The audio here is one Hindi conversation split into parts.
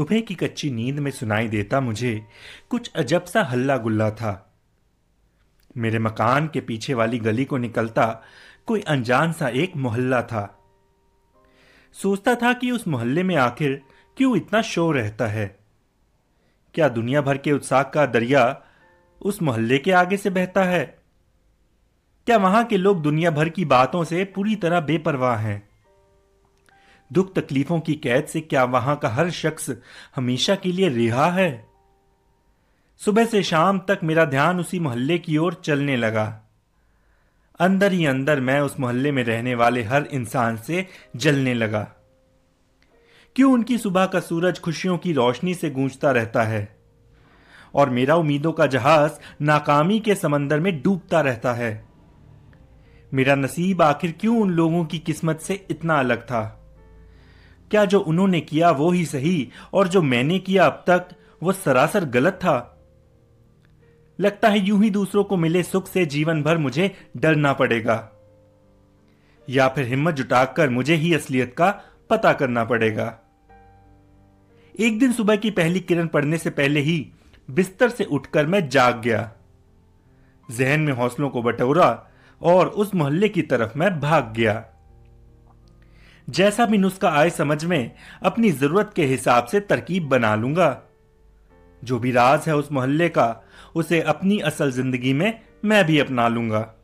सुबह की कच्ची नींद में सुनाई देता मुझे कुछ अजब सा हल्ला गुल्ला था। मेरे मकान के पीछे वाली गली को निकलता कोई अनजान सा एक मोहल्ला था। सोचता था कि उस मोहल्ले में आखिर क्यों इतना शोर रहता है? क्या दुनिया भर के उत्साह का दरिया उस मोहल्ले के आगे से बहता है? क्या वहाँ के लोग दुनिया भर की बातों से पूरी तरह बेपरवाह हैं? दुख तकलीफों की कैद से क्या वहाँ का हर शख्स हमेशा के लिए रिहा है? सुबह से शाम तक मेरा ध्यान उसी मोहल्ले की ओर चलने लगा। अंदर ही अंदर मैं उस मोहल्ले में रहने वाले हर इंसान से जलने लगा। क्यों उनकी सुबह का सूरज खुशियों की रोशनी से गूंजता रहता है? और मेरा उम्मीदों का जहाज़ नाकामी के समंदर में डूबता रहता है। मेरा नसीब आखिर क्यों उन लोगों की किस्मत से इतना अलग था? क्या जो उन्होंने किया वो ही सही, और जो मैंने किया अब तक, वो सरासर गलत था? लगता है यूँ ही दूसरों को मिले सुख से जीवन भर मुझे डरना पड़ेगा। या फिर हिम्मत जुटाकर मुझे ही असलियत का पता करना पड़ेगा। एक दिन सुबह की पहली किरण पड़ने से पहले ही बिस्तर से उठकर मैं जाग गया। जहन में हौसलों को बटोरा और उस मोहल्ले की तरफ़ मैं भाग गया। जैसा भी नुस्खा आए समझ में, अपनी ज़रूरत के हिसाब से तरकीब बना लूँगा। जो भी राज है उस मोहल्ले का, उसे अपनी असल ज़िंदगी में मैं भी अपना लूँगा।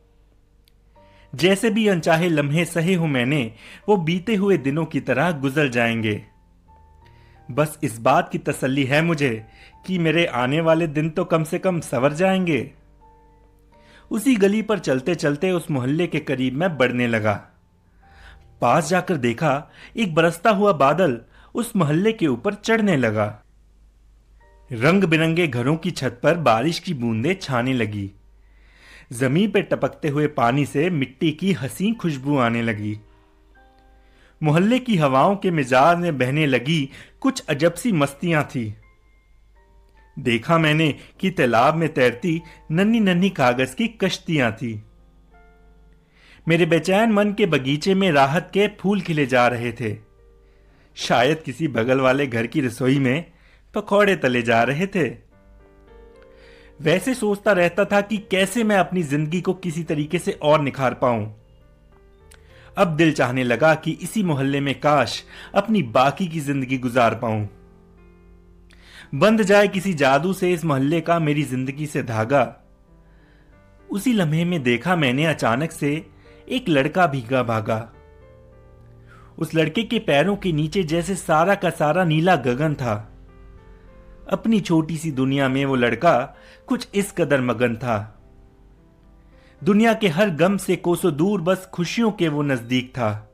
जैसे भी अनचाहे लम्हे सहे हूँ मैंने, वो बीते हुए दिनों की तरह गुजर जाएँगे। बस इस बात की तसल्ली है मुझे कि मेरे आने वाले दिन तो कम से कम सवर जाएँगे। उसी गली पर चलते चलते उस मोहल्ले के करीब मैं बढ़ने लगा। पास जाकर देखा, एक बरसता हुआ बादल उस मोहल्ले के ऊपर चढ़ने लगा। रंग बिरंगे घरों की छत पर बारिश की बूंदें छाने लगी। ज़मीन पर टपकते हुए पानी से मिट्टी की हसी खुशबू आने लगी। मोहल्ले की हवाओं के मिजाज में बहने लगी कुछ अजब सी मस्तियाँ थी। देखा मैंने कि तालाब में तैरती नन्ही नन्ही कागज़ की कश्तियाँ थी। मेरे बेचैन मन के बगीचे में राहत के फूल खिले जा रहे थे। शायद किसी बगल वाले घर की रसोई में पकौड़े तले जा रहे थे। वैसे सोचता रहता था कि कैसे मैं अपनी ज़िंदगी को किसी तरीके से और निखार पाऊँ। अब दिल चाहने लगा कि इसी मोहल्ले में काश अपनी बाकी की ज़िंदगी गुजार पाऊँ। बंद जाए किसी जादू से इस मोहल्ले का मेरी ज़िंदगी से धागा। उसी लम्हे में देखा मैंने अचानक से एक लड़का भीगा भागा। उस लड़के के पैरों के नीचे जैसे सारा का सारा नीला गगन था। अपनी छोटी सी दुनिया में वो लड़का कुछ इस कदर मगन था। दुनिया के हर गम से कोसों दूर बस खुशियों के वो नज़दीक था।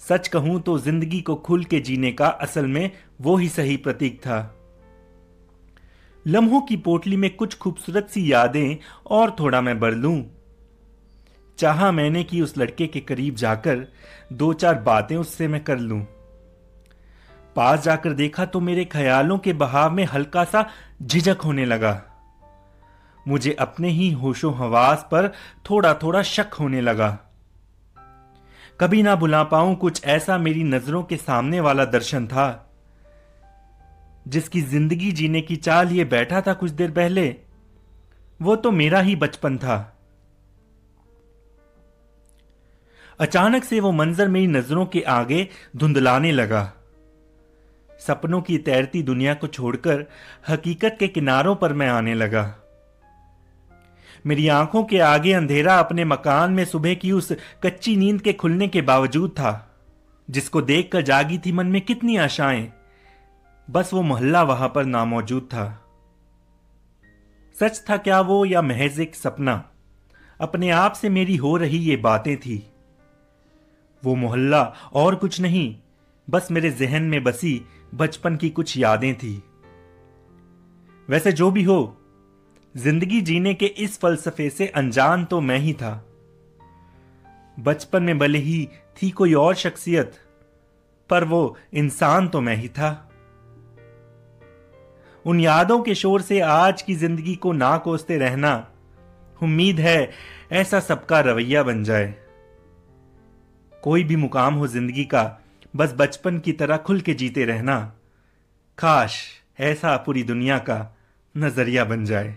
सच कहूँ तो ज़िंदगी को खुल के जीने का असल में वो ही सही प्रतीक था। लम्हों की पोटली में कुछ खूबसूरत सी यादें और थोड़ा मैं बढ़ लूँ। चाहा मैंने कि उस लड़के के करीब जाकर दो चार बातें उससे मैं कर लूँ। पास जाकर देखा तो मेरे ख्यालों के बहाव में हल्का सा झिझक होने लगा। मुझे अपने ही होशो हवास पर थोड़ा थोड़ा शक होने लगा। कभी ना बुला पाऊँ कुछ ऐसा मेरी नज़रों के सामने वाला दर्शन था, जिसकी ज़िंदगी जीने की चाल ये बैठा था कुछ देर पहले। वो तो मेरा ही बचपन था। अचानक से वो मंजर मेरी नज़रों के आगे धुंधलाने लगा। सपनों की तैरती दुनिया को छोड़कर हकीकत के किनारों पर मैं आने लगा। मेरी आँखों के आगे अंधेरा अपने मकान में सुबह की उस कच्ची नींद के खुलने के बावजूद था, जिसको देखकर जागी थी मन में कितनी आशाएँ। बस वो मोहल्ला वहाँ पर नामौजूद था। सच था क्या वो या महज एक सपना? अपने आप से मेरी हो रही ये बातें थी। वो मोहल्ला और कुछ नहीं, बस मेरे जहन में बसी बचपन की कुछ यादें थी। वैसे जो भी हो, ज़िंदगी जीने के इस फलसफे से अनजान तो मैं ही था। बचपन में भले ही थी कोई और शख्सियत, पर वो इंसान तो मैं ही था। उन यादों के शोर से आज की ज़िंदगी को ना कोसते रहना, उम्मीद है ऐसा सबका रवैया बन जाए। कोई भी मुकाम हो ज़िंदगी का, बस बचपन की तरह खुल के जीते रहना। काश ऐसा पूरी दुनिया का नज़रिया बन जाए।